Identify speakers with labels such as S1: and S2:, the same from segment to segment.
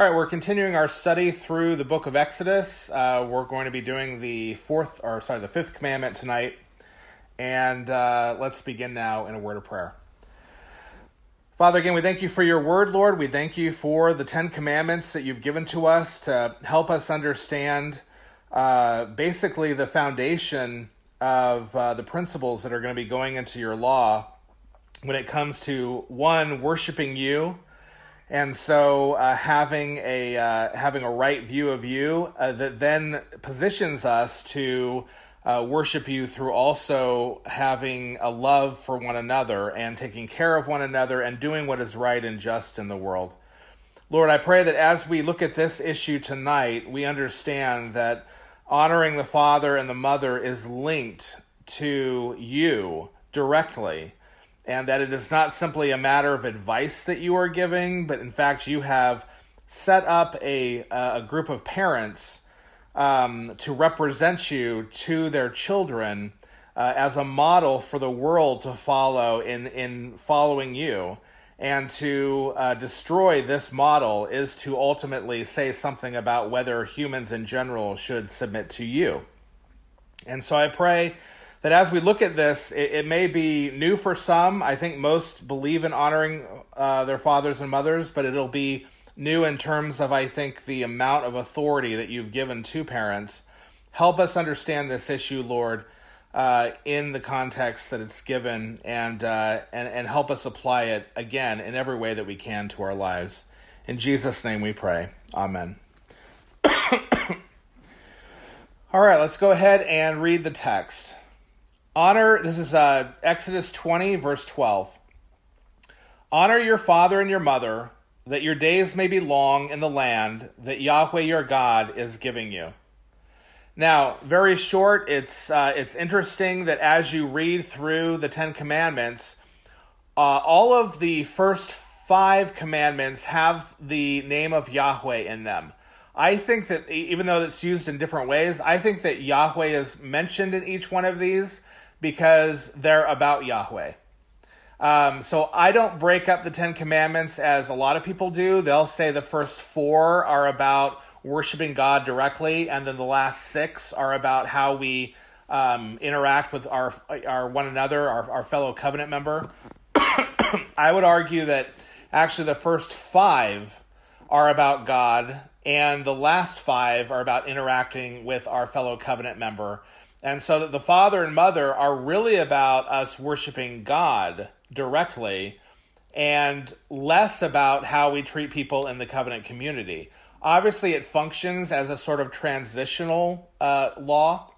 S1: All right, we're continuing our study through the book of Exodus. Uh, we're going to be doing the fourth, or sorry, the fifth commandment tonight. And uh, let's begin now in a word of prayer. Father, again, we thank you for your word, Lord. We thank you for the Ten Commandments that you've given to us to help us understand uh, basically the foundation of uh, the principles that are going to be going into your law when it comes to one, worshiping you and so uh, having a uh, having a right view of you uh, that then positions us to uh, worship you through also having a love for one another and taking care of one another and doing what is right and just in the world. Lord, I pray that as we look at this issue tonight, we understand that honoring the father and the mother is linked to you directly and that it is not simply a matter of advice that you are giving, but in fact, you have set up a, a group of parents um, to represent you to their children uh, as a model for the world to follow in, in following you. And to uh, destroy this model is to ultimately say something about whether humans in general should submit to you. And so I pray that as we look at this, it, it, may be new for some. I think most believe in honoring uh, their fathers and mothers, but it'll be new in terms of, I think, the amount of authority that you've given to parents. Help us understand this issue, Lord, uh, in the context that it's given, and, uh, and and help us apply it again in every way that we can to our lives. In Jesus' name, we pray. Amen. All right, let's go ahead and read the text. Honor, this is uh, Exodus 20, verse 12. Honor your father and your mother, that your days may be long in the land that Yahweh your God is giving you. Now, very short, it's, uh, it's interesting that as you read through the Ten Commandments, uh, all of the first five commandments have the name of Yahweh in them. I think that even though it's used in different ways, I think that Yahweh is mentioned in each one of these because they're about Yahweh. Um, so I don't break up the Ten Commandments as a lot of people do. They'll say the first four are about worshiping God directly, and then the last six are about how we um, interact with our our one another, our, our fellow covenant member. I would argue that actually the first five are about God, and the last five are about interacting with our fellow covenant member. And so that the father and mother are really about us worshiping God directly and less about how we treat people in the covenant community. Obviously, it functions as a sort of transitional uh, law,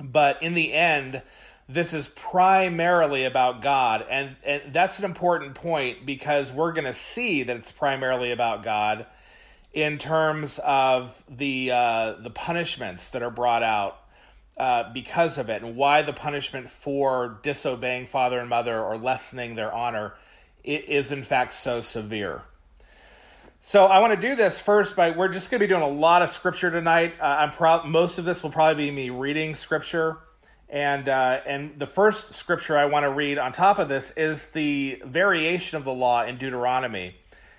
S1: but in the end, this is primarily about God. And, and that's an important point because we're going to see that it's primarily about God in terms of the, uh, the punishments that are brought out uh, because of it and why the punishment for disobeying father and mother or lessening their honor is in fact so severe. So I want to do this first by we're just going to be doing a lot of scripture tonight. Uh, I'm proud most of this will probably be me reading scripture, and uh, and the first scripture I want to read on top of this is the variation of the law in Deuteronomy.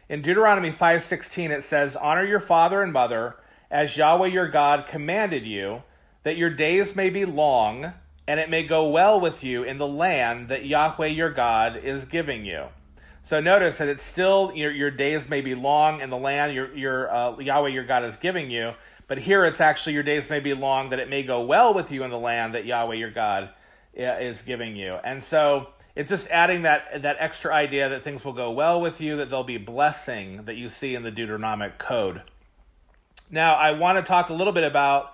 S1: In Deuteronomy five sixteen it says, "Honor your father and mother as Yahweh your God commanded you." That your days may be long, and it may go well with you in the land that Yahweh your God is giving you. So notice that it's still your, your days may be long in the land your, your uh, Yahweh your God is giving you, but here it's actually your days may be long that it may go well with you in the land that Yahweh your God uh, is giving you. And so it's just adding that that extra idea that things will go well with you, that there'll be blessing that you see in the Deuteronomic code. Now I want to talk a little bit about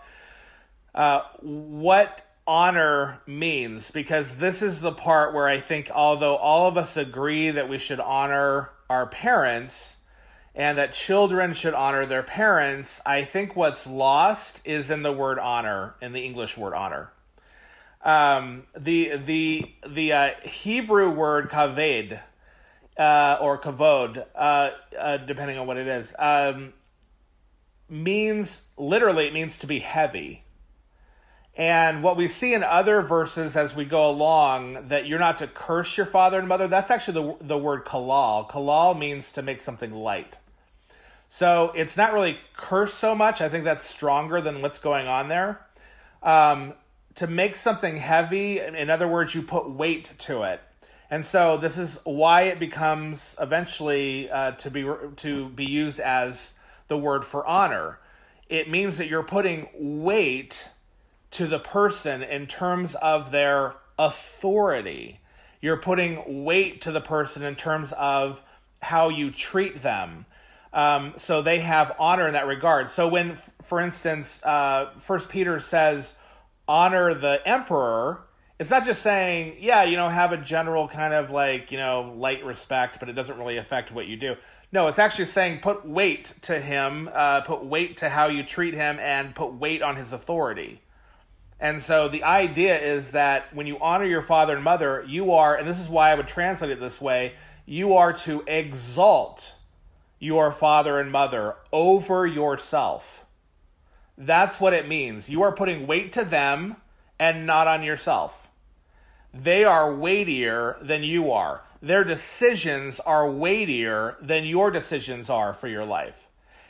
S1: uh, what honor means because this is the part where I think, although all of us agree that we should honor our parents and that children should honor their parents, I think what's lost is in the word honor, in the English word honor. Um, the the the uh, Hebrew word kaved uh, or kavod, uh, uh, depending on what it is, um, means literally it means to be heavy. And what we see in other verses as we go along, that you're not to curse your father and mother, that's actually the, the word kalal. Kalal means to make something light. So it's not really curse so much. I think that's stronger than what's going on there. Um, to make something heavy, in other words, you put weight to it. And so this is why it becomes eventually uh, to be to be used as the word for honor. It means that you're putting weight to the person in terms of their authority. You're putting weight to the person in terms of how you treat them. Um, so they have honor in that regard. So when, for instance, uh, First Peter says, "Honor the emperor," it's not just saying, "Yeah, you know, have a general kind of like you know light respect," but it doesn't really affect what you do. No, it's actually saying put weight to him, uh, put weight to how you treat him, and put weight on his authority. And so the idea is that when you honor your father and mother, you are, and this is why I would translate it this way, you are to exalt your father and mother over yourself. That's what it means. You are putting weight to them and not on yourself. They are weightier than you are. Their decisions are weightier than your decisions are for your life.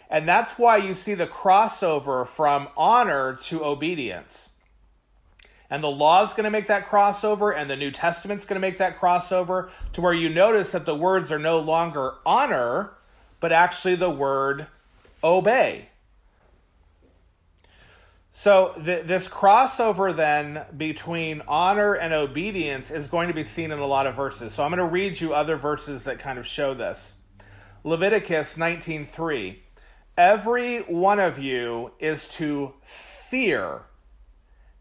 S1: And that's why you see the crossover from honor to obedience. And the law is going to make that crossover, and the New Testament's going to make that crossover to where you notice that the words are no longer honor, but actually the word obey. So, th- this crossover then between honor and obedience is going to be seen in a lot of verses. So, I'm going to read you other verses that kind of show this. Leviticus 19:3 Every one of you is to fear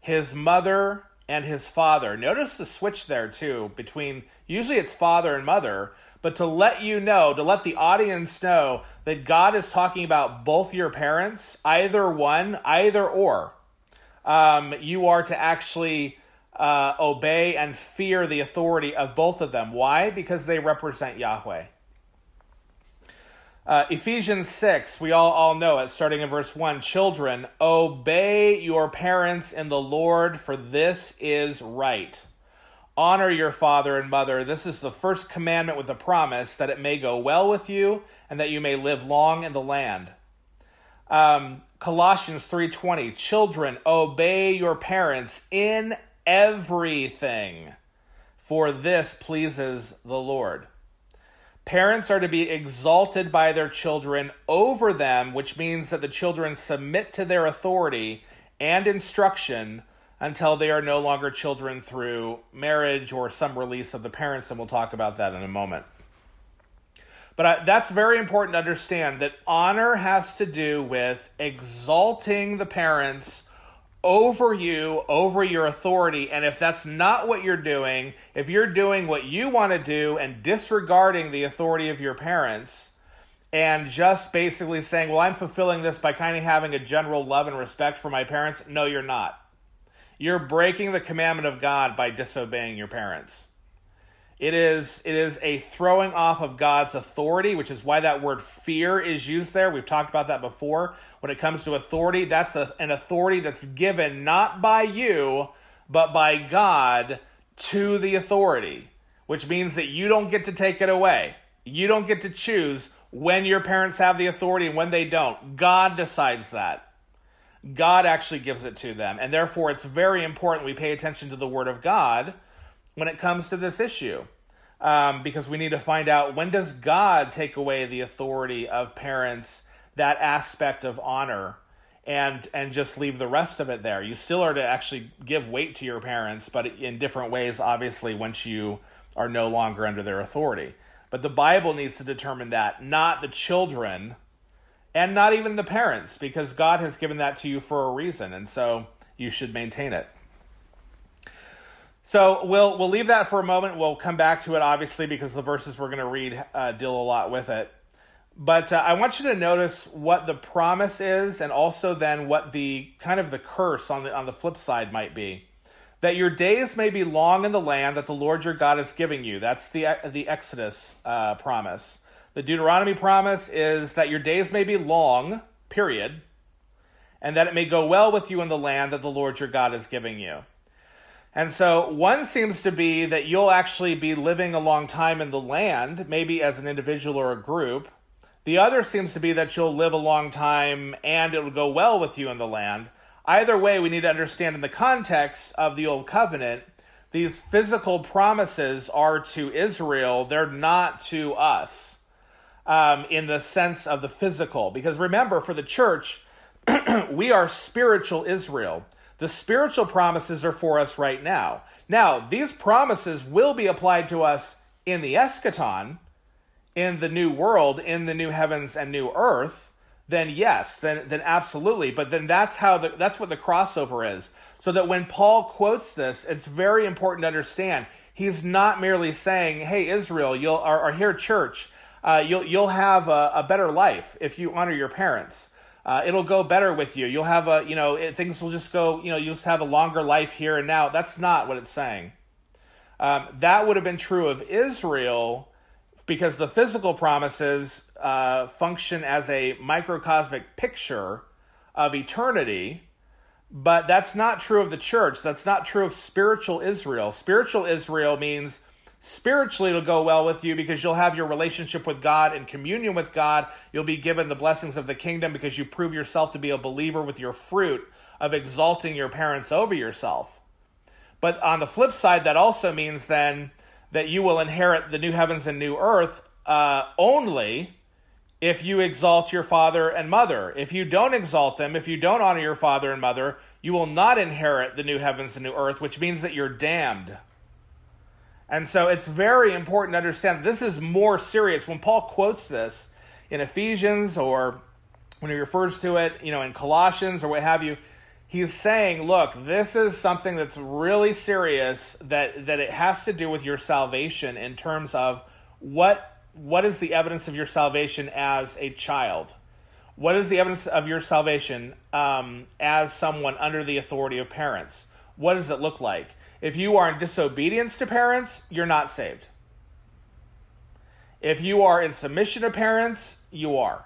S1: his mother and his father. Notice the switch there too between usually it's father and mother, but to let you know, to let the audience know that God is talking about both your parents, either one, either or. Um, you are to actually uh, obey and fear the authority of both of them. Why? Because they represent Yahweh. Uh, Ephesians 6, we all, all know it, starting in verse 1. Children, obey your parents in the Lord, for this is right. Honor your father and mother. This is the first commandment with a promise that it may go well with you and that you may live long in the land. Um, Colossians 3:20 Children obey your parents in everything for this pleases the Lord. Parents are to be exalted by their children over them, which means that the children submit to their authority and instruction until they are no longer children through marriage or some release of the parents, and we'll talk about that in a moment. But I, that's very important to understand that honor has to do with exalting the parents over you, over your authority. And if that's not what you're doing, if you're doing what you want to do and disregarding the authority of your parents, and just basically saying, well, I'm fulfilling this by kind of having a general love and respect for my parents, no, you're not. You're breaking the commandment of God by disobeying your parents. It is it is a throwing off of God's authority, which is why that word fear is used there. We've talked about that before. When it comes to authority, that's a, an authority that's given not by you, but by God to the authority, which means that you don't get to take it away. You don't get to choose when your parents have the authority and when they don't. God decides that. God actually gives it to them. And therefore, it's very important we pay attention to the Word of God when it comes to this issue. Um, because we need to find out when does God take away the authority of parents, that aspect of honor, and and just leave the rest of it there. You still are to actually give weight to your parents, but in different ways, obviously, once you are no longer under their authority. But the Bible needs to determine that, not the children, and not even the parents, because God has given that to you for a reason, and so you should maintain it. So we'll we'll leave that for a moment. We'll come back to it, obviously, because the verses we're going to read uh, deal a lot with it. But uh, I want you to notice what the promise is, and also then what the kind of the curse on the on the flip side might be. That your days may be long in the land that the Lord your God is giving you. That's the the Exodus uh, promise. The Deuteronomy promise is that your days may be long, period, and that it may go well with you in the land that the Lord your God is giving you. And so one seems to be that you'll actually be living a long time in the land, maybe as an individual or a group. The other seems to be that you'll live a long time and it'll go well with you in the land. Either way, we need to understand in the context of the Old Covenant, these physical promises are to Israel, they're not to us um, in the sense of the physical. Because remember, for the church, we are spiritual Israel. The spiritual promises are for us right now. Now, these promises will be applied to us in the eschaton, in the new world, in the new heavens and new earth. Then yes, then then absolutely. But then that's how the, that's what the crossover is. So that when Paul quotes this, it's very important to understand he's not merely saying, "Hey, Israel, you'll or here, church, uh, you'll you'll have a, a better life if you honor your parents." Uh, it'll go better with you. You'll have a, you know, it, things will just go, you know, you'll just have a longer life here and now. That's not what it's saying. Um, that would have been true of Israel because the physical promises uh, function as a microcosmic picture of eternity, but that's not true of the church. That's not true of spiritual Israel. Spiritual Israel means Spiritually, it'll go well with you because you'll have your relationship with God and communion with God. You'll be given the blessings of the kingdom because you prove yourself to be a believer with your fruit of exalting your parents over yourself. But on the flip side, that also means then that you will inherit the new heavens and new earth uh, only if you exalt your father and mother. If you don't exalt them, if you don't honor your father and mother, you will not inherit the new heavens and new earth, which means that you're damned. And so it's very important to understand this is more serious. When Paul quotes this in Ephesians or when he refers to it, you know, in Colossians or what have you, he's saying, look, this is something that's really serious that that it has to do with your salvation in terms of what what is the evidence of your salvation as a child? What is the evidence of your salvation um, as someone under the authority of parents? What does it look like? If you are in disobedience to parents, you're not saved. If you are in submission to parents, you are.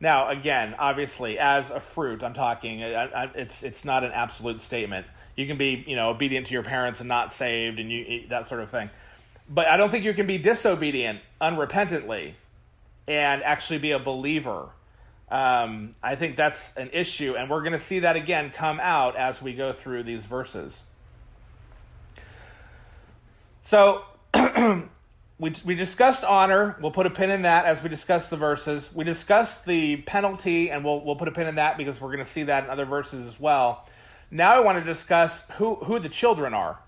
S1: Now, again, obviously, as a fruit, I'm talking. It's it's not an absolute statement. You can be, you know, obedient to your parents and not saved, and you that sort of thing. But I don't think you can be disobedient unrepentantly and actually be a believer. Um, I think that's an issue, and we're going to see that again come out as we go through these verses. So we, we discussed honor. We'll put a pin in that as we discuss the verses. We discussed the penalty, and we'll, we'll put a pin in that because we're going to see that in other verses as well. Now I want to discuss who, who the children are.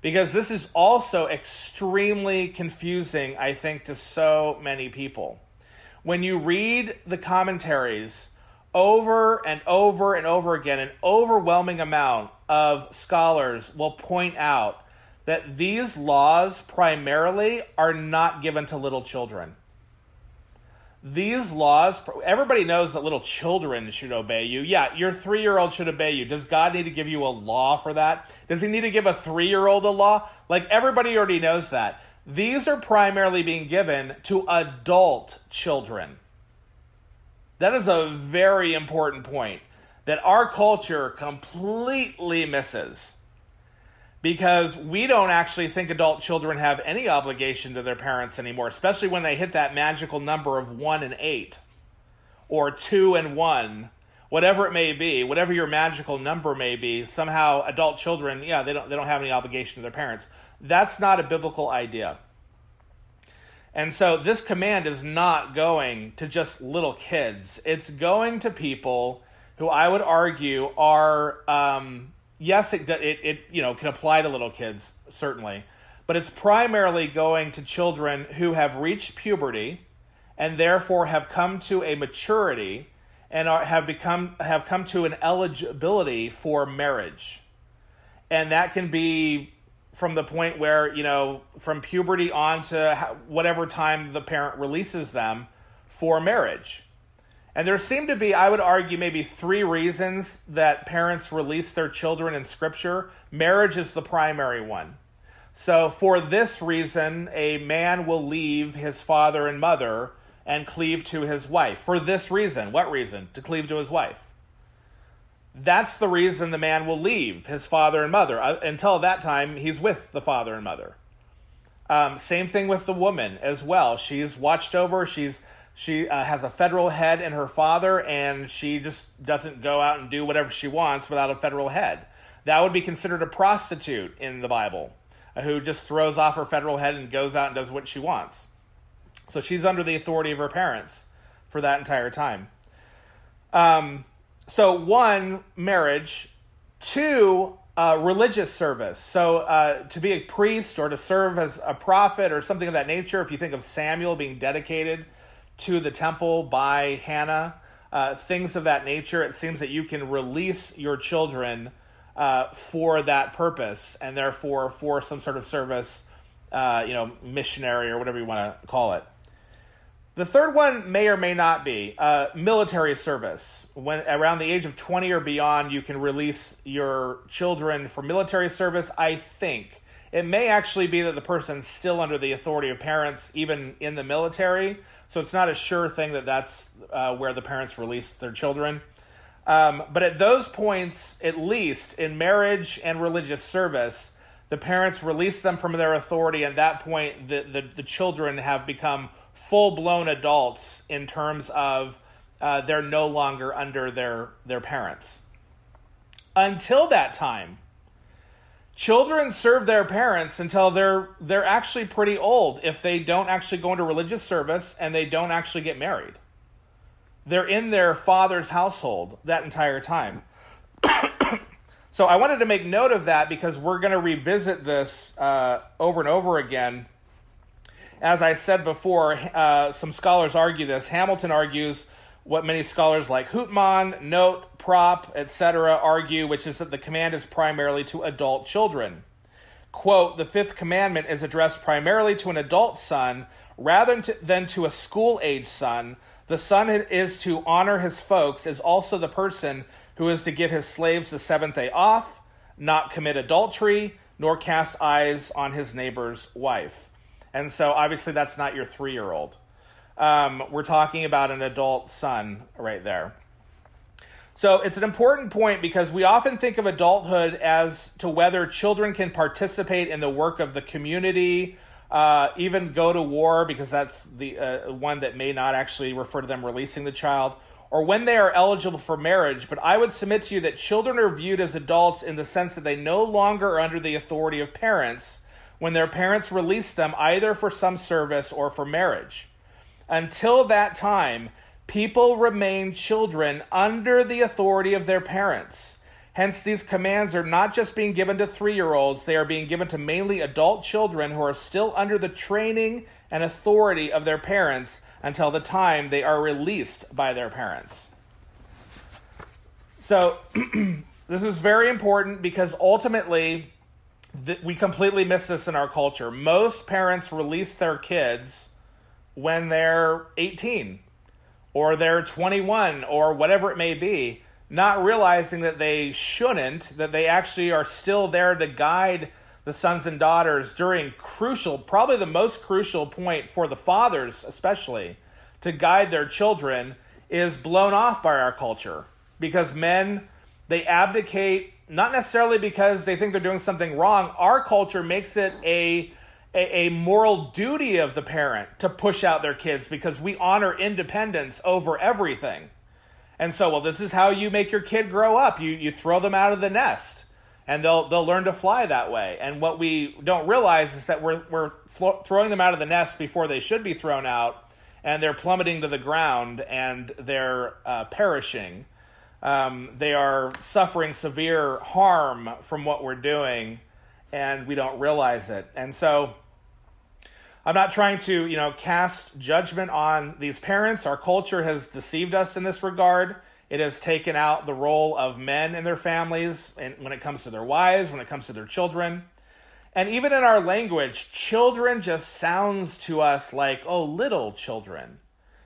S1: Because this is also extremely confusing, I think, to so many people. When you read the commentaries over and over and over again, an overwhelming amount of scholars will point out that these laws primarily are not given to little children. These laws, everybody knows that little children should obey you. Yeah, your three year old should obey you. Does God need to give you a law for that? Does He need to give a three year old a law? Like, everybody already knows that. These are primarily being given to adult children. That is a very important point that our culture completely misses because we don't actually think adult children have any obligation to their parents anymore, especially when they hit that magical number of one and eight or two and one, whatever it may be, whatever your magical number may be. Somehow, adult children, yeah, they don't they don't have any obligation to their parents. That's not a biblical idea. And so this command is not going to just little kids. It's going to people who I would argue are um, yes, it, it, it you know can apply to little kids certainly, but it's primarily going to children who have reached puberty and therefore have come to a maturity and are, have become have come to an eligibility for marriage, and that can be from the point where you know from puberty on to whatever time the parent releases them for marriage and there seem to be, I would argue, maybe three reasons that parents release their children in Scripture. Marriage is the primary one. So, for this reason, a man will leave his father and mother and cleave to his wife. For this reason. What reason? To cleave to his wife. That's the reason the man will leave his father and mother. Uh, until that time, he's with the father and mother. Um, same thing with the woman as well. She's watched over, she's she uh, has a federal head in her father, and she just doesn't go out and do whatever she wants without a federal head. That would be considered a prostitute in the Bible, uh, who just throws off her federal head and goes out and does what she wants. So she's under the authority of her parents for that entire time. Um, so, one, marriage. Two, uh, religious service. So, uh, to be a priest or to serve as a prophet or something of that nature, if you think of Samuel being dedicated to the temple by Hannah, uh, things of that nature, it seems that you can release your children uh, for that purpose and therefore for some sort of service, uh, you know, missionary or whatever you want to call it. The third one may or may not be uh, military service. When around the age of 20 or beyond, you can release your children for military service. I think it may actually be that the person's still under the authority of parents, even in the military. So it's not a sure thing that that's uh, where the parents release their children. Um, but at those points, at least in marriage and religious service, the parents release them from their authority. At that point, the, the, the children have become full blown adults in terms of uh, they're no longer under their, their parents. Until that time, children serve their parents until they're they're actually pretty old if they don't actually go into religious service and they don't actually get married. They're in their father's household that entire time. so I wanted to make note of that because we're going to revisit this uh, over and over again as I said before, uh, some scholars argue this. Hamilton argues what many scholars like Houtman, Noth, Propp, etc., argue, which is that the command is primarily to adult children. Quote, the fifth commandment is addressed primarily to an adult son rather than to a school age son. The son is to honor his folks, is also the person who is to give his slaves the seventh day off, not commit adultery, nor cast eyes on his neighbor's wife. And so obviously that's not your three year old. Um, we're talking about an adult son right there. So it's an important point because we often think of adulthood as to whether children can participate in the work of the community, uh, even go to war, because that's the uh, one that may not actually refer to them releasing the child, or when they are eligible for marriage. But I would submit to you that children are viewed as adults in the sense that they no longer are under the authority of parents when their parents release them either for some service or for marriage. Until that time, people remain children under the authority of their parents. Hence, these commands are not just being given to three year olds, they are being given to mainly adult children who are still under the training and authority of their parents until the time they are released by their parents. So, this is very important because ultimately, th- we completely miss this in our culture. Most parents release their kids when they're 18 or they're 21 or whatever it may be, not realizing that they shouldn't, that they actually are still there to guide the sons and daughters during crucial, probably the most crucial point for the fathers, especially, to guide their children, is blown off by our culture. Because men, they abdicate not necessarily because they think they're doing something wrong. Our culture makes it a, a, a moral duty of the parent to push out their kids because we honor independence over everything. And so, well, this is how you make your kid grow up. You you throw them out of the nest, and they'll they'll learn to fly that way. And what we don't realize is that we're we're throwing them out of the nest before they should be thrown out, and they're plummeting to the ground and they're uh, perishing um, they are suffering severe harm from what we're doing, and we don't realize it. And so, I'm not trying to, you know, cast judgment on these parents. Our culture has deceived us in this regard. It has taken out the role of men in their families, and when it comes to their wives, when it comes to their children. And even in our language, children just sounds to us like, oh, little children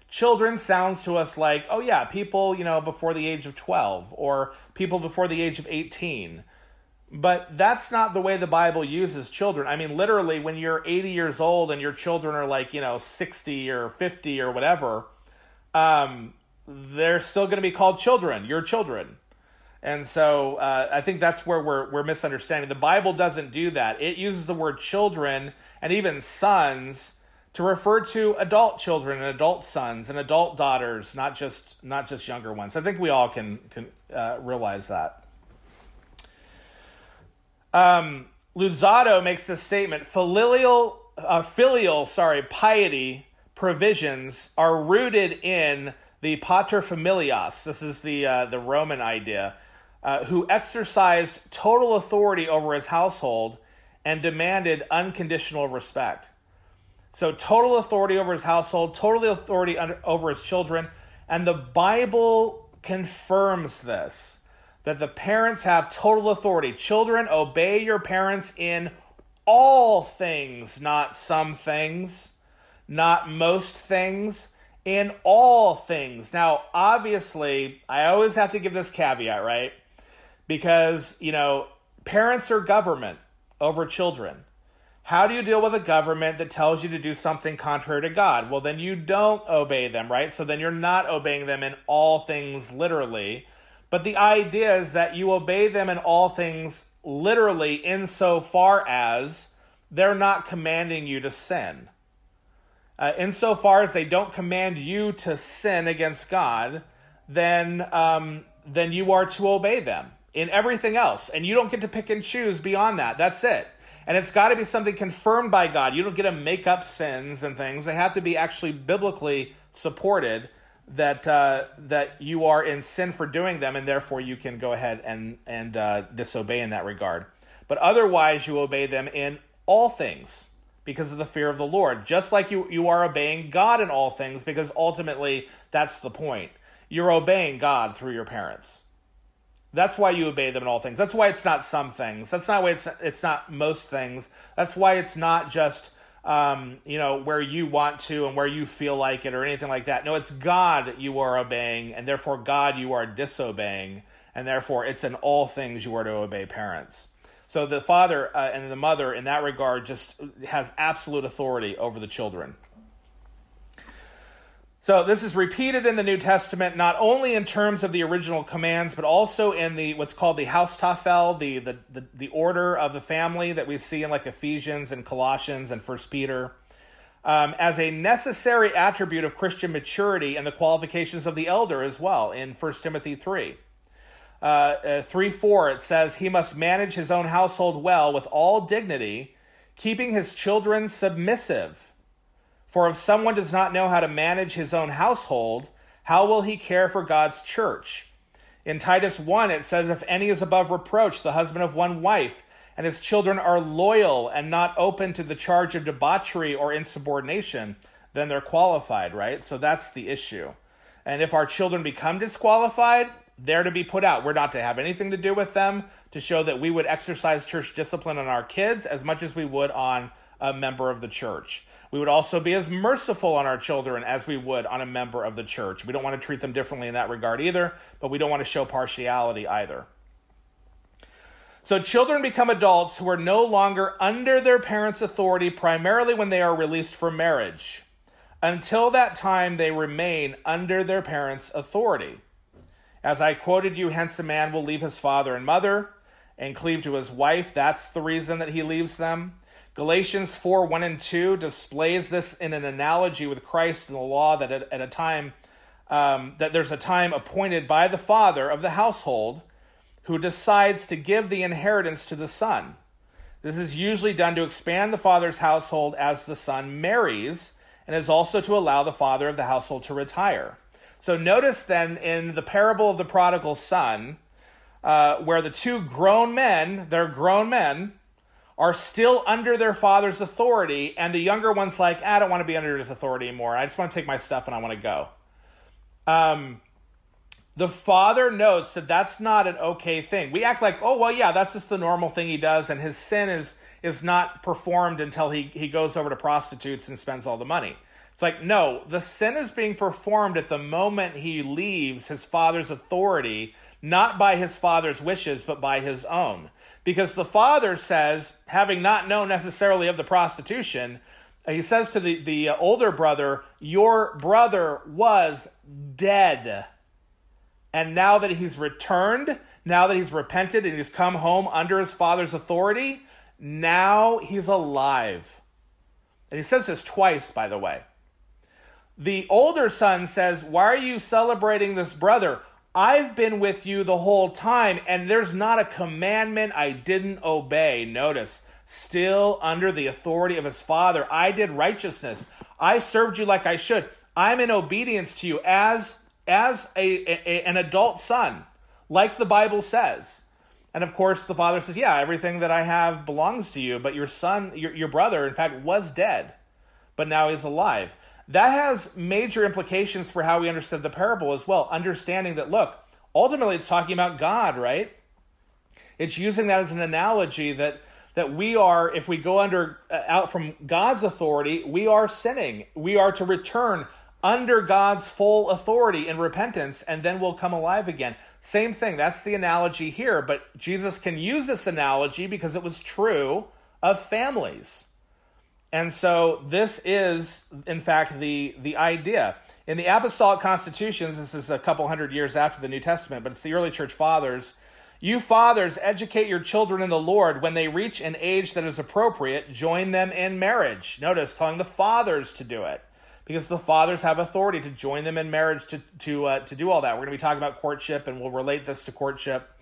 S1: children sounds to us like, oh yeah, people, you know, before the age of 12 or people before the age of 18. But that's not the way the Bible uses children. I mean, literally, when you're 80 years old and your children are like, you know, 60 or 50 or whatever, um, they're still going to be called children, your children. And so uh, I think that's where we're, we're misunderstanding. The Bible doesn't do that. It uses the word children and even sons to refer to adult children and adult sons and adult daughters, not just not just younger ones. I think we all can can uh, realize that. Um, makes this statement: filial, uh, filial, sorry, piety provisions are rooted in the pater familias. This is the uh, the Roman idea, uh, who exercised total authority over his household and demanded unconditional respect. So total authority over his household, total authority under, over his children, and the Bible confirms this that the parents have total authority. Children, obey your parents in all things, not some things, not most things, in all things. Now, obviously, I always have to give this caveat, right? Because, you know, parents are government over children. How do you deal with a government that tells you to do something contrary to God? Well, then you don't obey them, right? So then you're not obeying them in all things literally but the idea is that you obey them in all things literally insofar as they're not commanding you to sin. Uh, insofar as they don't command you to sin against God, then um, then you are to obey them in everything else, and you don't get to pick and choose beyond that. That's it. And it's got to be something confirmed by God. You don't get to make up sins and things. They have to be actually biblically supported that uh, that you are in sin for doing them, and therefore you can go ahead and and uh, disobey in that regard. But otherwise, you obey them in all things because of the fear of the Lord, just like you you are obeying God in all things, because ultimately that's the point. You're obeying God through your parents. That's why you obey them in all things. That's why it's not some things. That's not why it's it's not most things. That's why it's not just um, you know, where you want to and where you feel like it or anything like that. No, it's God you are obeying, and therefore God you are disobeying, and therefore it's in all things you are to obey parents. So the father uh, and the mother, in that regard, just has absolute authority over the children. So this is repeated in the New Testament, not only in terms of the original commands, but also in the what's called the Haustafel, the, the the, the order of the family that we see in like Ephesians and Colossians and First Peter, um, as a necessary attribute of Christian maturity and the qualifications of the elder as well. In First Timothy three, uh, uh, three four, it says he must manage his own household well with all dignity, keeping his children submissive for if someone does not know how to manage his own household, how will he care for God's church? In Titus 1, it says, If any is above reproach, the husband of one wife, and his children are loyal and not open to the charge of debauchery or insubordination, then they're qualified, right? So that's the issue. And if our children become disqualified, they're to be put out. We're not to have anything to do with them to show that we would exercise church discipline on our kids as much as we would on a member of the church. We would also be as merciful on our children as we would on a member of the church. We don't want to treat them differently in that regard either, but we don't want to show partiality either. So, children become adults who are no longer under their parents' authority primarily when they are released for marriage. Until that time, they remain under their parents' authority. As I quoted you, hence a man will leave his father and mother and cleave to his wife. That's the reason that he leaves them. Galatians 4 1 and 2 displays this in an analogy with Christ and the law that at, at a time, um, that there's a time appointed by the father of the household who decides to give the inheritance to the son. This is usually done to expand the father's household as the son marries, and is also to allow the father of the household to retire. So notice then in the parable of the prodigal son, uh, where the two grown men, they're grown men, are still under their father's authority, and the younger one's like, I don't want to be under his authority anymore. I just want to take my stuff and I want to go. Um, the father notes that that's not an okay thing. We act like, oh well, yeah, that's just the normal thing he does, and his sin is is not performed until he he goes over to prostitutes and spends all the money. It's like, no, the sin is being performed at the moment he leaves his father's authority, not by his father's wishes, but by his own because the father says, having not known necessarily of the prostitution, he says to the, the older brother, Your brother was dead. And now that he's returned, now that he's repented and he's come home under his father's authority, now he's alive. And he says this twice, by the way. The older son says, Why are you celebrating this brother? I've been with you the whole time, and there's not a commandment I didn't obey. Notice, still under the authority of his father, I did righteousness. I served you like I should. I'm in obedience to you as as a, a, an adult son, like the Bible says. And of course, the father says, "Yeah, everything that I have belongs to you, but your son, your, your brother, in fact, was dead, but now he's alive." That has major implications for how we understand the parable as well. Understanding that, look, ultimately it's talking about God, right? It's using that as an analogy that that we are, if we go under uh, out from God's authority, we are sinning. We are to return under God's full authority in repentance, and then we'll come alive again. Same thing. That's the analogy here. But Jesus can use this analogy because it was true of families. And so this is, in fact, the, the idea. In the Apostolic Constitutions, this is a couple hundred years after the New Testament, but it's the early church fathers. You fathers, educate your children in the Lord. When they reach an age that is appropriate, join them in marriage. Notice, telling the fathers to do it because the fathers have authority to join them in marriage to to uh, to do all that. We're going to be talking about courtship, and we'll relate this to courtship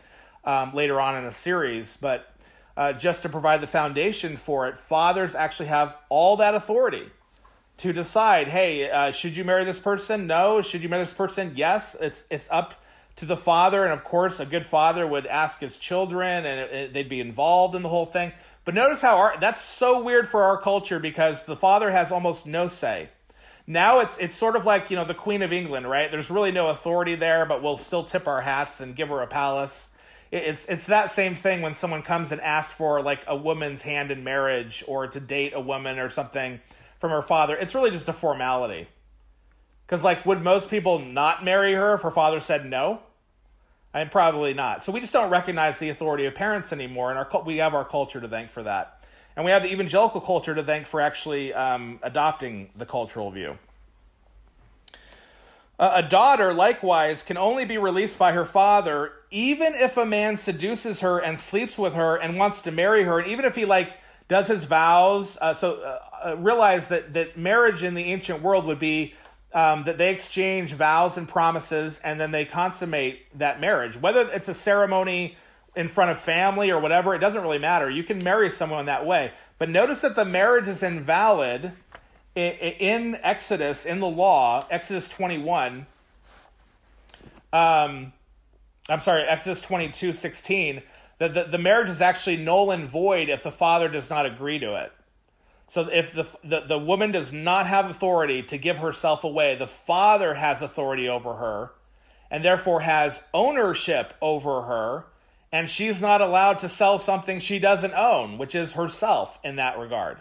S1: um, later on in a series. But uh, just to provide the foundation for it, fathers actually have all that authority to decide, hey, uh, should you marry this person? No. Should you marry this person? Yes. It's it's up to the father, and of course, a good father would ask his children, and it, it, they'd be involved in the whole thing. But notice how our, that's so weird for our culture because the father has almost no say. Now it's it's sort of like you know the Queen of England, right? There's really no authority there, but we'll still tip our hats and give her a palace it's it's that same thing when someone comes and asks for like a woman's hand in marriage or to date a woman or something from her father. It's really just a formality. Because like, would most people not marry her if her father said no? I mean, probably not. So we just don't recognize the authority of parents anymore, and our we have our culture to thank for that, and we have the evangelical culture to thank for actually um, adopting the cultural view. A daughter, likewise, can only be released by her father, even if a man seduces her and sleeps with her and wants to marry her, and even if he like does his vows. Uh, so uh, uh, realize that that marriage in the ancient world would be um, that they exchange vows and promises, and then they consummate that marriage. Whether it's a ceremony in front of family or whatever, it doesn't really matter. You can marry someone that way. But notice that the marriage is invalid in Exodus, in the law, Exodus 21, um, I'm sorry, Exodus 22, 16, that the, the marriage is actually null and void if the father does not agree to it. So if the, the, the woman does not have authority to give herself away, the father has authority over her and therefore has ownership over her, and she's not allowed to sell something she doesn't own, which is herself in that regard.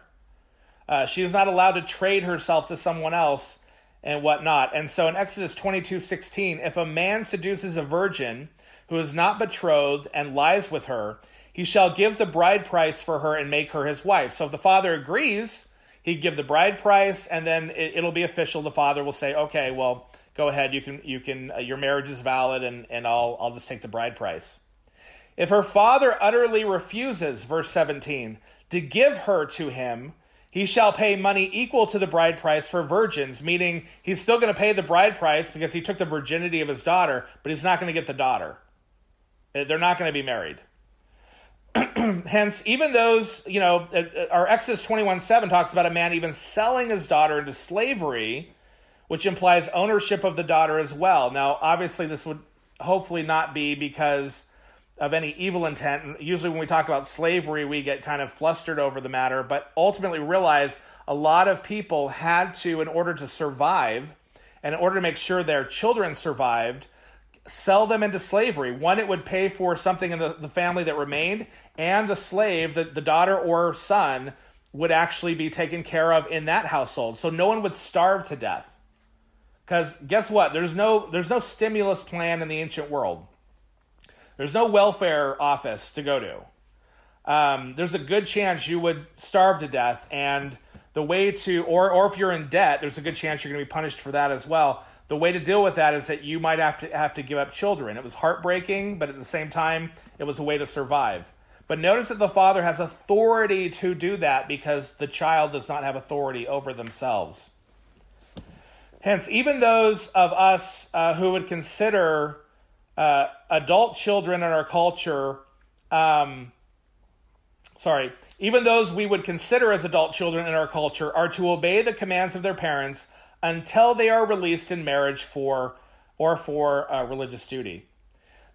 S1: Uh, she is not allowed to trade herself to someone else and whatnot. And so in Exodus 22 16, if a man seduces a virgin who is not betrothed and lies with her, he shall give the bride price for her and make her his wife. So if the father agrees, he'd give the bride price, and then it, will be official. The father will say, "Okay, well, go ahead. You can, you can. Uh, your marriage is valid, and and I'll I'll just take the bride price." If her father utterly refuses, verse 17, to give her to him, he shall pay money equal to the bride price for virgins, meaning he's still going to pay the bride price because he took the virginity of his daughter, but he's not going to get the daughter. Uh, they're not going to be married. Hence, even those, you know, uh, uh, our Exodus 21 7 talks about a man even selling his daughter into slavery, which implies ownership of the daughter as well. Now, obviously, this would hopefully not be because of any evil intent. And usually, when we talk about slavery, we get kind of flustered over the matter, but ultimately realize a lot of people had to, in order to survive, and in order to make sure their children survived, sell them into slavery. One, it would pay for something in the, the family that remained, and the slave, the, the daughter or son, would actually be taken care of in that household. So no one would starve to death. Because guess what? There's no there's no stimulus plan in the ancient world. There's no welfare office to go to. Um, there's a good chance you would starve to death, and the way to, or or if you're in debt, there's a good chance you're going to be punished for that as well. The way to deal with that is that you might have to have to give up children. It was heartbreaking, but at the same time, it was a way to survive. But notice that the father has authority to do that because the child does not have authority over themselves. Hence, even those of us uh, who would consider uh, adult children in our culture, um, sorry, even those we would consider as adult children in our culture, are to obey the commands of their parents until they are released in marriage for or for uh, religious duty.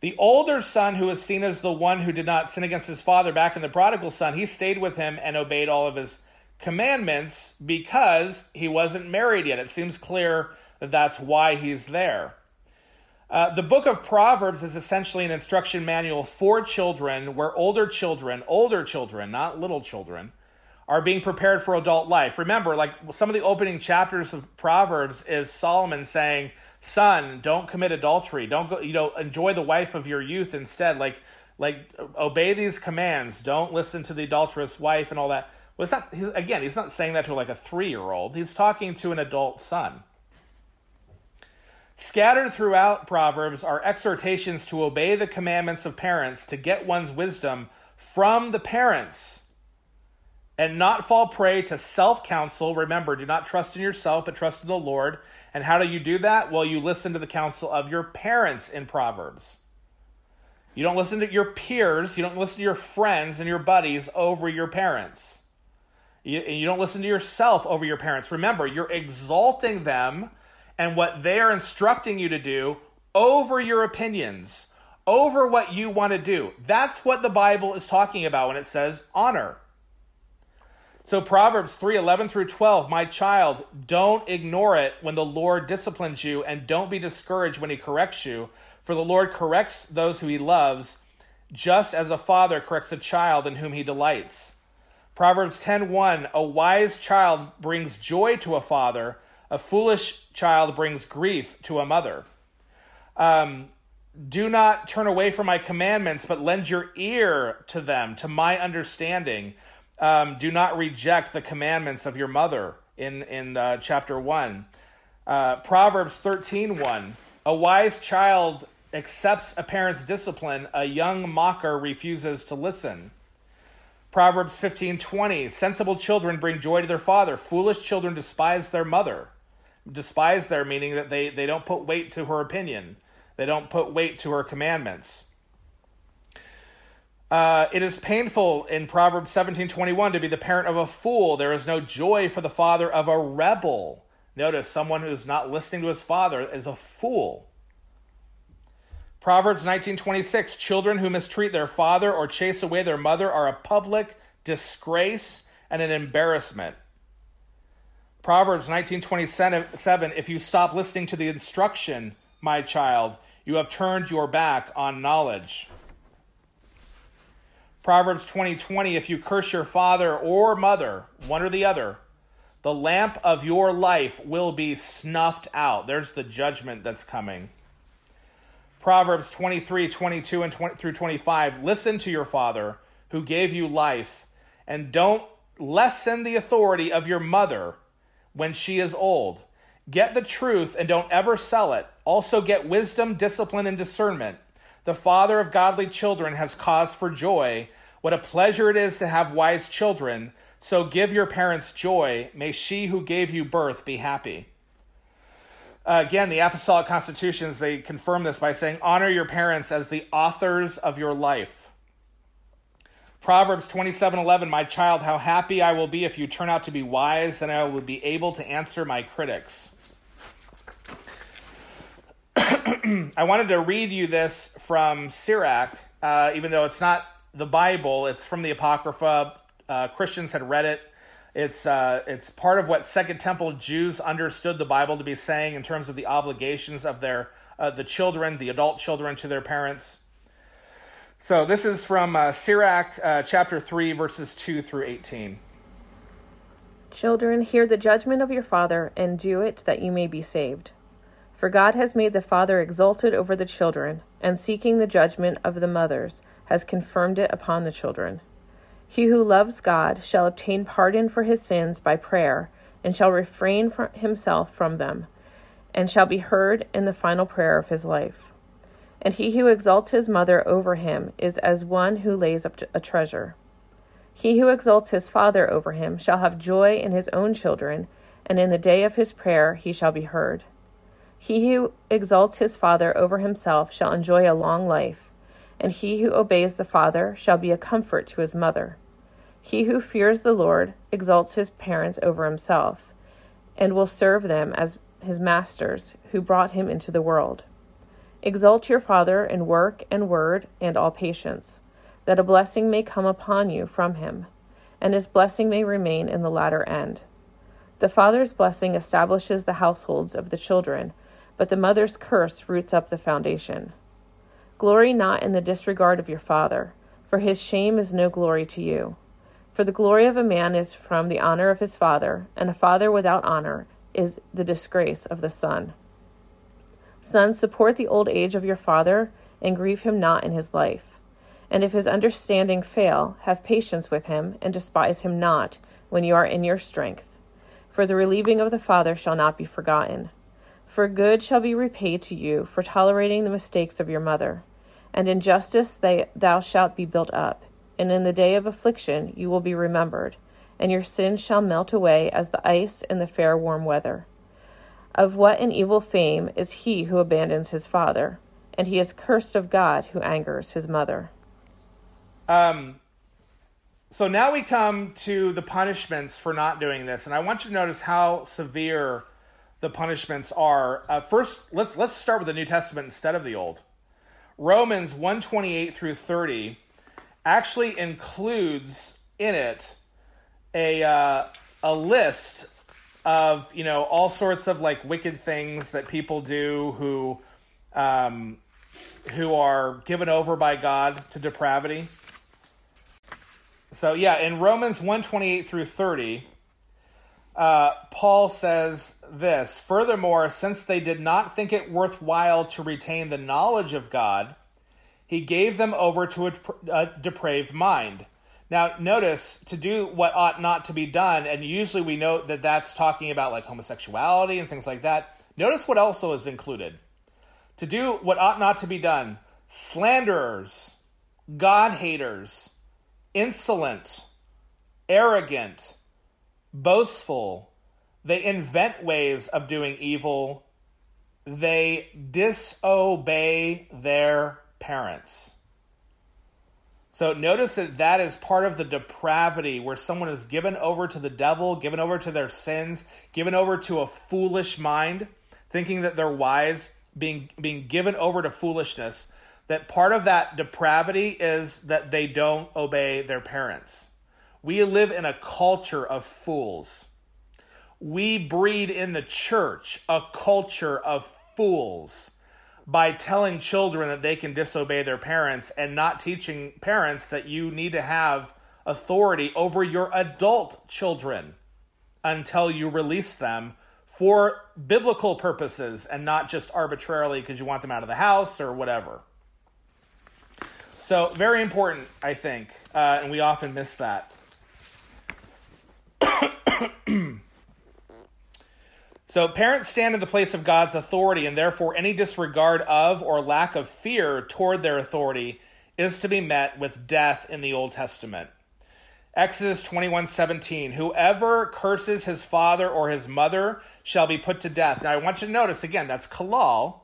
S1: The older son, who was seen as the one who did not sin against his father back in the prodigal son, he stayed with him and obeyed all of his commandments because he wasn't married yet. It seems clear that that's why he's there. Uh, the book of Proverbs is essentially an instruction manual for children where older children, older children, not little children, are being prepared for adult life. Remember, like some of the opening chapters of Proverbs is Solomon saying, son don't commit adultery. Don't go you know enjoy the wife of your youth instead. Like like obey these commands. Don't listen to the adulterous wife and all that. Well it's not he's, again he's not saying that to like a three year old he's talking to an adult son scattered throughout proverbs are exhortations to obey the commandments of parents to get one's wisdom from the parents and not fall prey to self counsel remember do not trust in yourself but trust in the lord and how do you do that? Well, you listen to the counsel of your parents in Proverbs. You don't listen to your peers, you don't listen to your friends and your buddies over your parents. You, you don't listen to yourself over your parents. Remember, you're exalting them and what they are instructing you to do over your opinions, over what you want to do. That's what the Bible is talking about when it says honor. So Proverbs 3 11 through 12, my child, don't ignore it when the Lord disciplines you, and don't be discouraged when he corrects you. For the Lord corrects those who he loves, just as a father corrects a child in whom he delights. Proverbs 10:1 A wise child brings joy to a father, a foolish child brings grief to a mother. Um, do not turn away from my commandments, but lend your ear to them, to my understanding um, do not reject the commandments of your mother in, in uh, chapter 1. Uh, Proverbs 13 1. A wise child accepts a parent's discipline, a young mocker refuses to listen. Proverbs 15:20 Sensible children bring joy to their father, foolish children despise their mother. Despise their meaning that they, they don't put weight to her opinion. They don't put weight to her commandments. Uh, it is painful in Proverbs 17:21 to be the parent of a fool. There is no joy for the father of a rebel. Notice someone who is not listening to his father is a fool. Proverbs 19:26 Children who mistreat their father or chase away their mother are a public disgrace and an embarrassment. Proverbs 19:27 If you stop listening to the instruction, my child, you have turned your back on knowledge. Proverbs 20 20, if you curse your father or mother, one or the other, the lamp of your life will be snuffed out. There's the judgment that's coming. Proverbs 23 22 and 20, through 25, listen to your father who gave you life, and don't lessen the authority of your mother when she is old. Get the truth and don't ever sell it. Also, get wisdom, discipline, and discernment. The father of godly children has cause for joy what a pleasure it is to have wise children. So give your parents joy. May she who gave you birth be happy. Uh, again, the Apostolic Constitutions, they confirm this by saying, Honor your parents as the authors of your life. Proverbs 27 11, My child, how happy I will be if you turn out to be wise, then I will be able to answer my critics. I wanted to read you this from Sirach, uh, even though it's not the Bible. It's from the Apocrypha. Uh, Christians had read it. It's uh, it's part of what Second Temple Jews understood the Bible to be saying in terms of the obligations of their uh, the children, the adult children, to their parents. So this is from uh, Sirach uh, chapter three, verses two through eighteen.
S2: Children, hear the judgment of your father, and do it that you may be saved. For God has made the father exalted over the children, and seeking the judgment of the mothers has confirmed it upon the children. He who loves God shall obtain pardon for his sins by prayer, and shall refrain from himself from them, and shall be heard in the final prayer of his life. And he who exalts his mother over him is as one who lays up a treasure. He who exalts his father over him shall have joy in his own children, and in the day of his prayer he shall be heard. He who exalts his father over himself shall enjoy a long life, and he who obeys the father shall be a comfort to his mother. He who fears the Lord exalts his parents over himself, and will serve them as his masters who brought him into the world. Exalt your Father in work and word and all patience, that a blessing may come upon you from him, and his blessing may remain in the latter end. The father's blessing establishes the households of the children, but the mother's curse roots up the foundation. Glory not in the disregard of your father, for his shame is no glory to you. For the glory of a man is from the honor of his father, and a father without honor is the disgrace of the son. Sons, support the old age of your father, and grieve him not in his life. And if his understanding fail, have patience with him, and despise him not, when you are in your strength. For the relieving of the father shall not be forgotten. For good shall be repaid to you for tolerating the mistakes of your mother. And in justice they, thou shalt be built up. And in the day of affliction you will be remembered, and your sins shall melt away as the ice in the fair warm weather. Of what an evil fame is he who abandons his father, and he is cursed of God who angers his mother.
S1: Um, so now we come to the punishments for not doing this, and I want you to notice how severe the punishments are. Uh, first, let's let's start with the New Testament instead of the Old. Romans one twenty eight through thirty actually includes in it a uh, a list of you know all sorts of like wicked things that people do who um, who are given over by God to depravity. So yeah, in Romans 128 through 30, uh, Paul says this Furthermore, since they did not think it worthwhile to retain the knowledge of God, he gave them over to a, a depraved mind now, notice to do what ought not to be done, and usually we note that that's talking about like homosexuality and things like that. Notice what also is included. To do what ought not to be done slanderers, God haters, insolent, arrogant, boastful. They invent ways of doing evil. They disobey their parents. So notice that that is part of the depravity where someone is given over to the devil, given over to their sins, given over to a foolish mind, thinking that they're wise, being being given over to foolishness. That part of that depravity is that they don't obey their parents. We live in a culture of fools. We breed in the church a culture of fools by telling children that they can disobey their parents and not teaching parents that you need to have authority over your adult children until you release them for biblical purposes and not just arbitrarily because you want them out of the house or whatever. So, very important, I think, uh, and we often miss that. So parents stand in the place of God's authority, and therefore any disregard of or lack of fear toward their authority is to be met with death in the Old Testament. Exodus 21:17 Whoever curses his father or his mother shall be put to death. Now I want you to notice again that's kalal.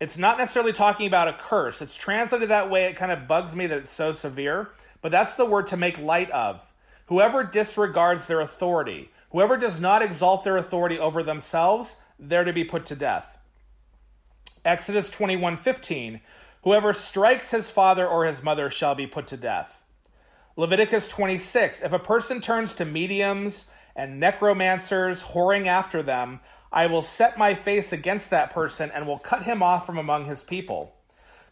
S1: It's not necessarily talking about a curse. It's translated that way. It kind of bugs me that it's so severe, but that's the word to make light of. Whoever disregards their authority, Whoever does not exalt their authority over themselves, they're to be put to death. Exodus 21:15 Whoever strikes his father or his mother shall be put to death. Leviticus 26 If a person turns to mediums and necromancers, whoring after them, I will set my face against that person and will cut him off from among his people.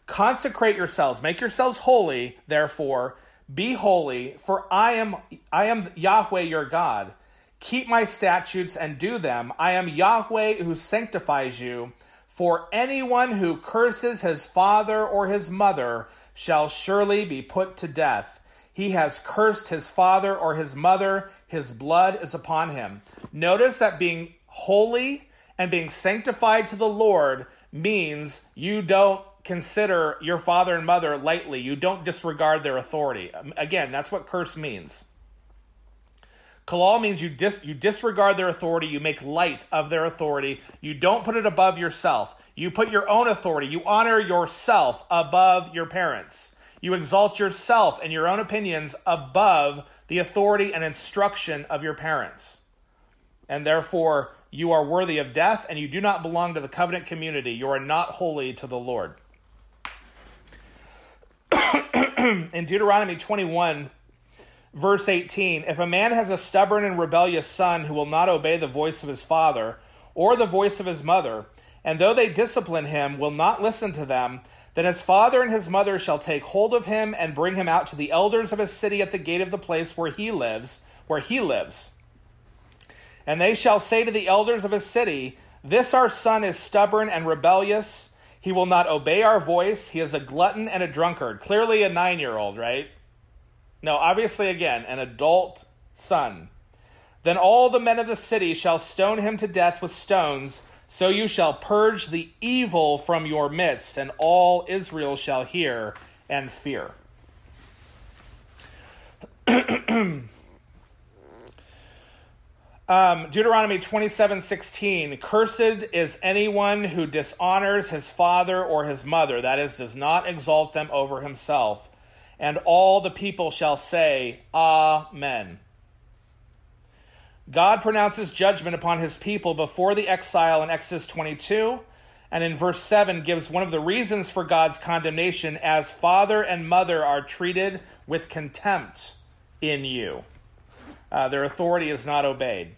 S1: Consecrate yourselves, make yourselves holy, therefore, be holy, for I am I am Yahweh your God. Keep my statutes and do them. I am Yahweh who sanctifies you. For anyone who curses his father or his mother shall surely be put to death. He has cursed his father or his mother, his blood is upon him. Notice that being holy and being sanctified to the Lord means you don't consider your father and mother lightly. You don't disregard their authority. Again, that's what curse means. Kalal means you dis- you disregard their authority, you make light of their authority, you don't put it above yourself. You put your own authority, you honor yourself above your parents. You exalt yourself and your own opinions above the authority and instruction of your parents. And therefore, you are worthy of death and you do not belong to the covenant community. You are not holy to the Lord. In Deuteronomy 21, verse 18, if a man has a stubborn and rebellious son who will not obey the voice of his father or the voice of his mother, and though they discipline him, will not listen to them, then his father and his mother shall take hold of him and bring him out to the elders of his city at the gate of the place where he lives, where he lives. And they shall say to the elders of his city, This our son is stubborn and rebellious. He will not obey our voice. He is a glutton and a drunkard. Clearly a nine year old, right? No, obviously, again, an adult son. Then all the men of the city shall stone him to death with stones so you shall purge the evil from your midst, and all Israel shall hear and fear. um, Deuteronomy 27 16. Cursed is anyone who dishonors his father or his mother, that is, does not exalt them over himself. And all the people shall say, Amen. God pronounces judgment upon his people before the exile in Exodus 22, and in verse 7 gives one of the reasons for God's condemnation as father and mother are treated with contempt in you. Uh, their authority is not obeyed.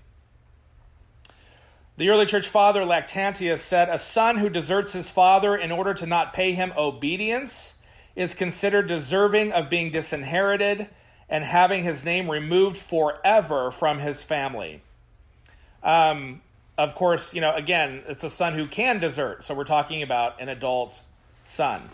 S1: The early church father Lactantius said, A son who deserts his father in order to not pay him obedience is considered deserving of being disinherited and having his name removed forever from his family. Um, of course, you know, again, it's a son who can desert, so we're talking about an adult son.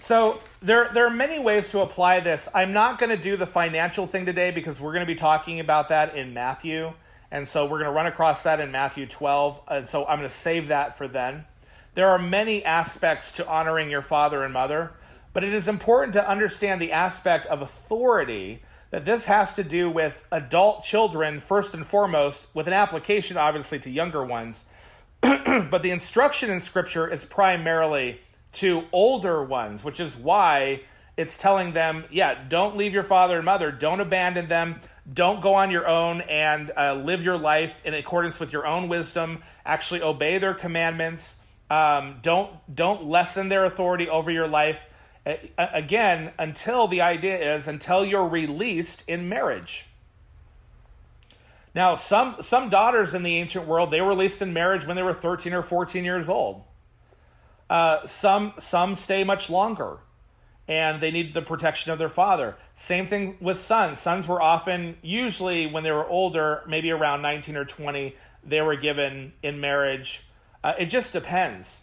S1: So there, there are many ways to apply this. I'm not going to do the financial thing today because we're going to be talking about that in Matthew. And so we're going to run across that in Matthew 12. And so I'm going to save that for then. There are many aspects to honoring your father and mother. But it is important to understand the aspect of authority that this has to do with adult children, first and foremost, with an application obviously to younger ones. but the instruction in Scripture is primarily to older ones, which is why it's telling them, yeah, don't leave your father and mother, don't abandon them, don't go on your own and uh, live your life in accordance with your own wisdom, actually obey their commandments. Um, don't don't lessen their authority over your life again, until the idea is until you're released in marriage. Now, some some daughters in the ancient world they were released in marriage when they were 13 or 14 years old. Uh, some some stay much longer, and they need the protection of their father. Same thing with sons. Sons were often, usually when they were older, maybe around 19 or 20, they were given in marriage. Uh, it just depends.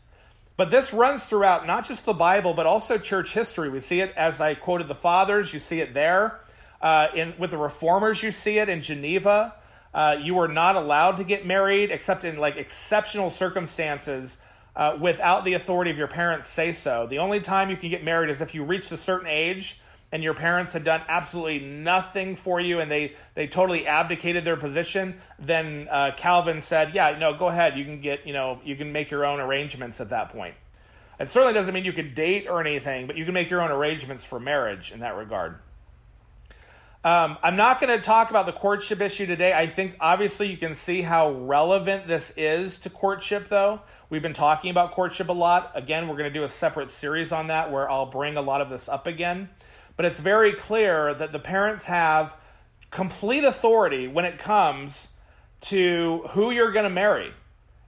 S1: But this runs throughout not just the Bible, but also church history. We see it as I quoted the fathers, you see it there. Uh, in, with the reformers, you see it in Geneva. Uh, you were not allowed to get married except in like exceptional circumstances uh, without the authority of your parents say so. The only time you can get married is if you reach a certain age and your parents had done absolutely nothing for you and they, they totally abdicated their position, then uh, Calvin said, yeah, no, go ahead. You can get, you know, you can make your own arrangements at that point. It certainly doesn't mean you could date or anything, but you can make your own arrangements for marriage in that regard. Um, I'm not going to talk about the courtship issue today. I think obviously you can see how relevant this is to courtship, though. We've been talking about courtship a lot. Again, we're going to do a separate series on that where I'll bring a lot of this up again. But it's very clear that the parents have complete authority when it comes to who you're going to marry.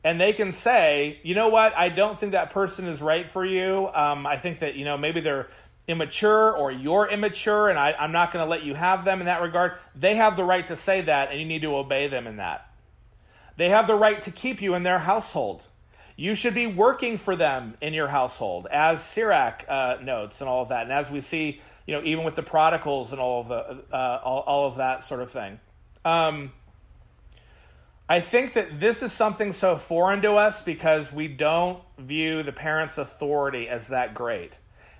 S1: And they can say, you know what, I don't think that person is right for you. Um, I think that, you know, maybe they're immature or you're immature and I, I'm not going to let you have them in that regard. They have the right to say that and you need to obey them in that. They have the right to keep you in their household. You should be working for them in your household, as Sirach uh, notes and all of that. And as we see you know, even with the prodigals and all of the uh, all, all of that sort of thing. Um, I, think that this is something so foreign to us because we don't view the parents' authority as that great.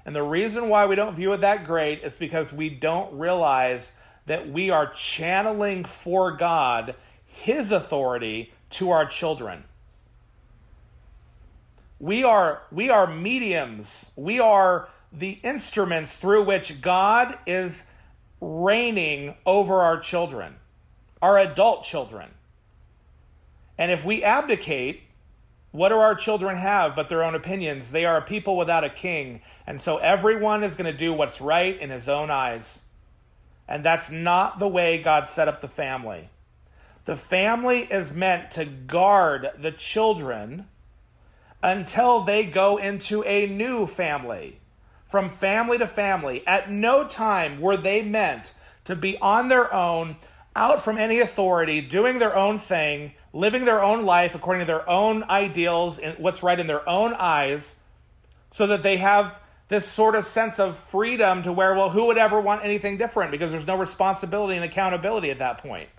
S1: And the reason why we don't view it that great is because we don't realize that we are channeling for God His authority to our children. We are, we are mediums. We are the instruments through which God is reigning over our children, our adult children. And if we abdicate, what do our children have but their own opinions? They are a people without a king. And so everyone is going to do what's right in his own eyes. And that's not the way God set up the family. The family is meant to guard the children until they go into a new family. From family to family. At no time were they meant to be on their own, out from any authority, doing their own thing, living their own life according to their own ideals and what's right in their own eyes, so that they have this sort of sense of freedom to where, well, who would ever want anything different because there's no responsibility and accountability at that point.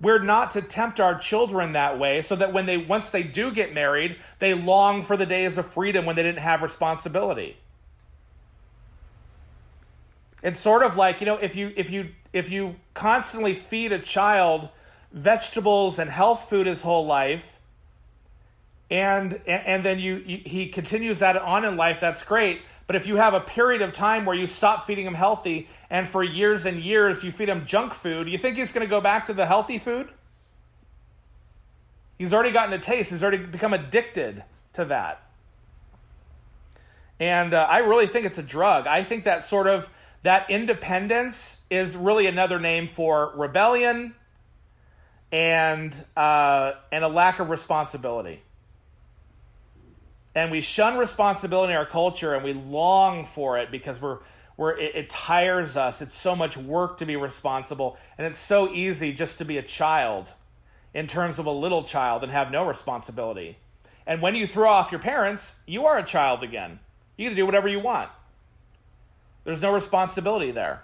S1: We're not to tempt our children that way so that when they once they do get married, they long for the days of freedom when they didn't have responsibility. It's sort of like, you know, if you if you if you constantly feed a child vegetables and health food his whole life and and then you, you, he continues that on in life that's great. But if you have a period of time where you stop feeding him healthy and for years and years you feed him junk food you think he's going to go back to the healthy food? He's already gotten a taste. He's already become addicted to that. And uh, i really think it's a drug. I think that sort of that independence is really another name for rebellion and uh, and a lack of responsibility. And we shun responsibility in our culture, and we long for it because we're we're it, it tires us. It's so much work to be responsible, and it's so easy just to be a child, in terms of a little child, and have no responsibility. And when you throw off your parents, you are a child again. You can do whatever you want. There's no responsibility there.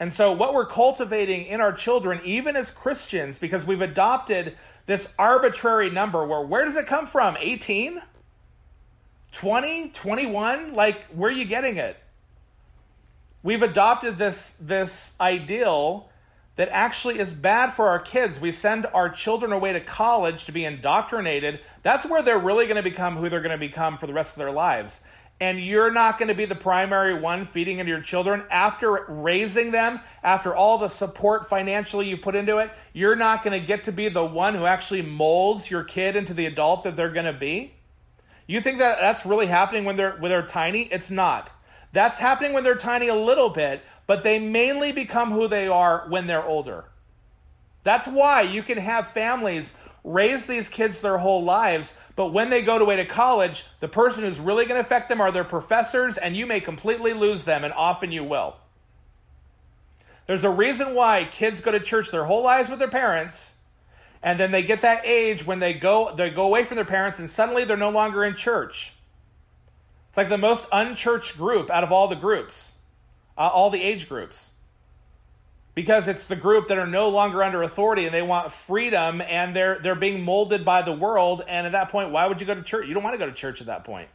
S1: And so, what we're cultivating in our children, even as Christians, because we've adopted this arbitrary number where where does it come from? 18? 20? 21? Like, where are you getting it? We've adopted this, this ideal that actually is bad for our kids. We send our children away to college to be indoctrinated. That's where they're really going to become who they're going to become for the rest of their lives and you're not going to be the primary one feeding into your children after raising them, after all the support financially you put into it, you're not going to get to be the one who actually molds your kid into the adult that they're going to be. You think that that's really happening when they're when they're tiny? It's not. That's happening when they're tiny a little bit, but they mainly become who they are when they're older. That's why you can have families raise these kids their whole lives, but when they go away to college, the person who's really going to affect them are their professors, and you may completely lose them, and often you will. There's a reason why kids go to church their whole lives with their parents, and then they get that age when they go they go away from their parents, and suddenly they're no longer in church. It's like the most unchurched group out of all the groups, uh, all the age groups because it's the group that are no longer under authority and they want freedom and they're they're being molded by the world. And at that point why would you go to church? You don't want to go to church at that point.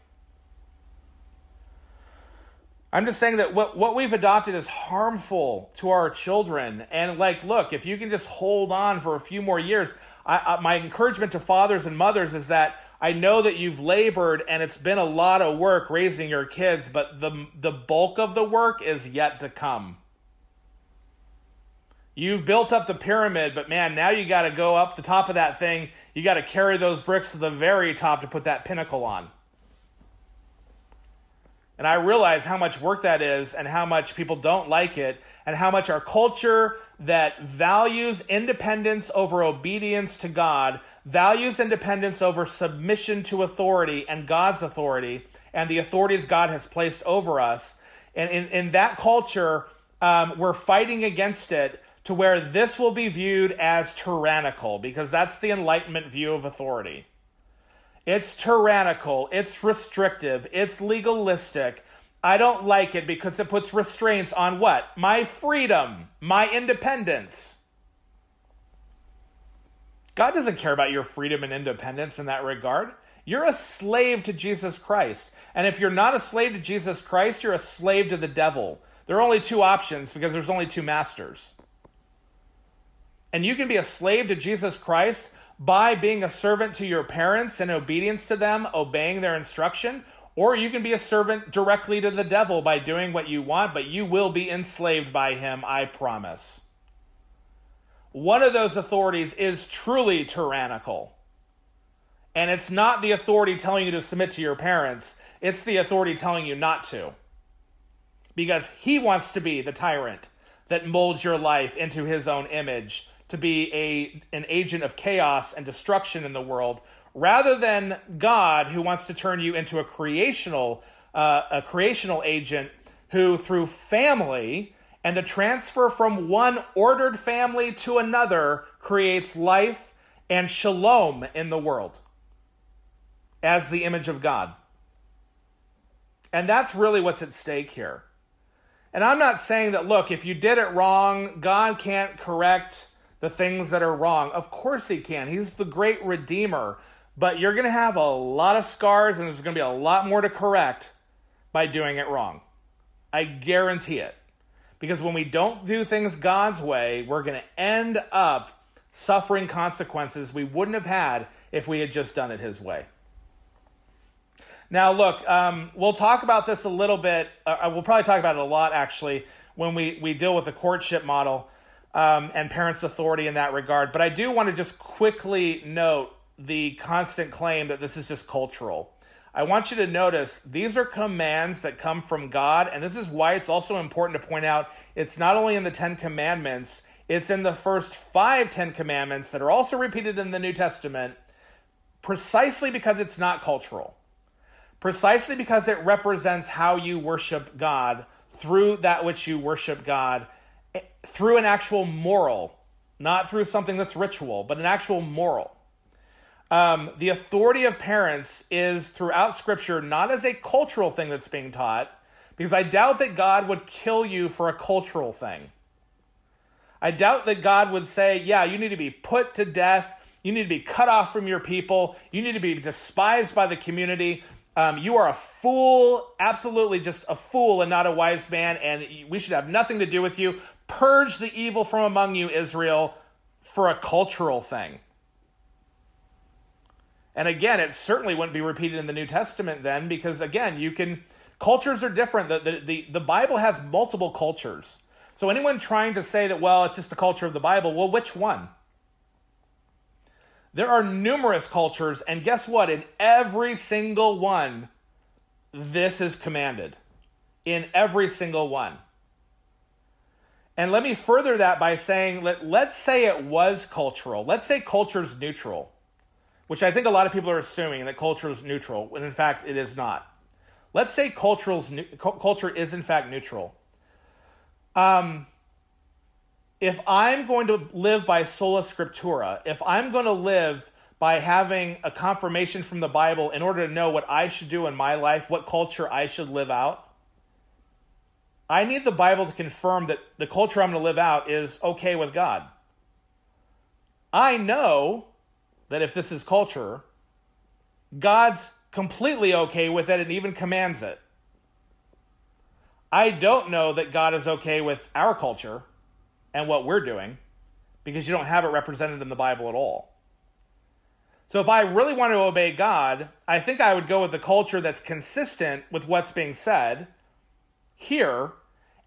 S1: I'm just saying that what, what we've adopted is harmful to our children. And like look if you can just hold on for a few more years I, I, my encouragement to fathers and mothers is that I know that you've labored and it's been a lot of work raising your kids, but the the bulk of the work is yet to come. You've built up the pyramid, but man, now you got to go up the top of that thing. You got to carry those bricks to the very top to put that pinnacle on. And I realize how much work that is and how much people don't like it and how much our culture that values independence over obedience to God, values independence over submission to authority and God's authority and the authorities God has placed over us. And in, in that culture, um, we're fighting against it to where this will be viewed as tyrannical because that's the Enlightenment view of authority. It's tyrannical, it's restrictive, it's legalistic. I don't like it because it puts restraints on what? My freedom, my independence. God doesn't care about your freedom and independence in that regard. You're a slave to Jesus Christ. And if you're not a slave to Jesus Christ, you're a slave to the devil. There are only two options because there's only two masters. And you can be a slave to Jesus Christ by being a servant to your parents in obedience to them, obeying their instruction, or you can be a servant directly to the devil by doing what you want, but you will be enslaved by him, I promise. One of those authorities is truly tyrannical. And it's not the authority telling you to submit to your parents, it's the authority telling you not to. Because he wants to be the tyrant that molds your life into his own image to be a an agent of chaos and destruction in the world rather than God who wants to turn you into a creational uh, a creational agent who through family and the transfer from one ordered family to another creates life and shalom in the world as the image of God. And that's really what's at stake here. And I'm not saying that, look, if you did it wrong, God can't correct the things that are wrong. Of course he can. He's the great redeemer. But you're going to have a lot of scars and there's going to be a lot more to correct by doing it wrong. I guarantee it. Because when we don't do things God's way, we're going to end up suffering consequences we wouldn't have had if we had just done it His way. Now, look, um, we'll talk about this a little bit. Uh, we'll probably talk about it a lot, actually, when we, we deal with the courtship model um, and parents' authority in that regard. But I do want to just quickly note the constant claim that this is just cultural. I want you to notice these are commands that come from God, and this is why it's also important to point out it's not only in the Ten Commandments, it's in the first five Ten Commandments that are also repeated in the New Testament, precisely because it's not cultural. Precisely because it represents how you worship God through that which you worship God through an actual moral, not through something that's ritual, but an actual moral. Um, the authority of parents is throughout Scripture not as a cultural thing that's being taught, because I doubt that God would kill you for a cultural thing. I doubt that God would say, Yeah, you need to be put to death. You need to be cut off from your people. You need to be despised by the community. Um, you are a fool, absolutely just a fool and not a wise man, and we should have nothing to do with you. Purge the evil from among you, Israel, for a cultural thing. And again, it certainly wouldn't be repeated in the New Testament then, because again, you can cultures are different. The, the, the, the Bible has multiple cultures. So anyone trying to say that, well, it's just the culture of the Bible, well, which one? There are numerous cultures, and guess what? In every single one, this is commanded. In every single one. And let me further that by saying, let, let's say it was cultural. Let's say culture is neutral, which I think a lot of people are assuming that culture is neutral, when in fact it is not. Let's say cultural's, culture is in fact neutral. Um, if I'm going to live by sola scriptura, if I'm going to live by having a confirmation from the Bible in order to know what I should do in my life, what culture I should live out, I need the Bible to confirm that the culture I'm going to live out is okay with God. I know that if this is culture, God's completely okay with it and even commands it. I don't know that God is okay with our culture and what we're doing because you don't have it represented in the Bible at all. So if I really want to obey God, I think I would go with the culture that's consistent with what's being said here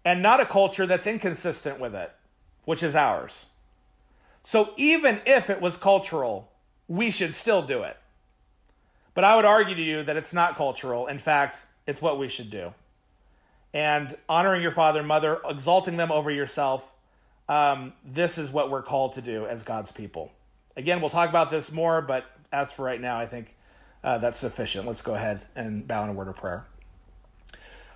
S1: and not a culture that's inconsistent with it, which is ours. So even if it was cultural, we should still do it. But I would argue to you that it's not cultural. In fact, it's what we should do. And honoring your father and mother, exalting them over yourself, um, this is what we're called to do as God's people. Again, we'll talk about this more, but as for right now, I think uh, that's sufficient. Let's go ahead and bow in a word of prayer.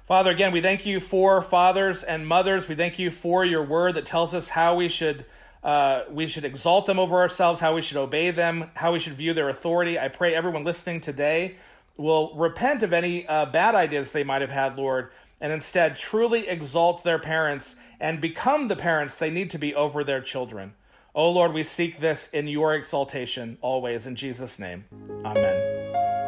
S1: Father, again, we thank you for fathers and mothers. We thank you for your word that tells us how we should uh, we should exalt them over ourselves, how we should obey them, how we should view their authority. I pray everyone listening today will repent of any uh, bad ideas they might have had, Lord, and instead truly exalt their parents and become the parents they need to be over their children. O Lord, we seek this in your exaltation always. In Jesus' name, amen.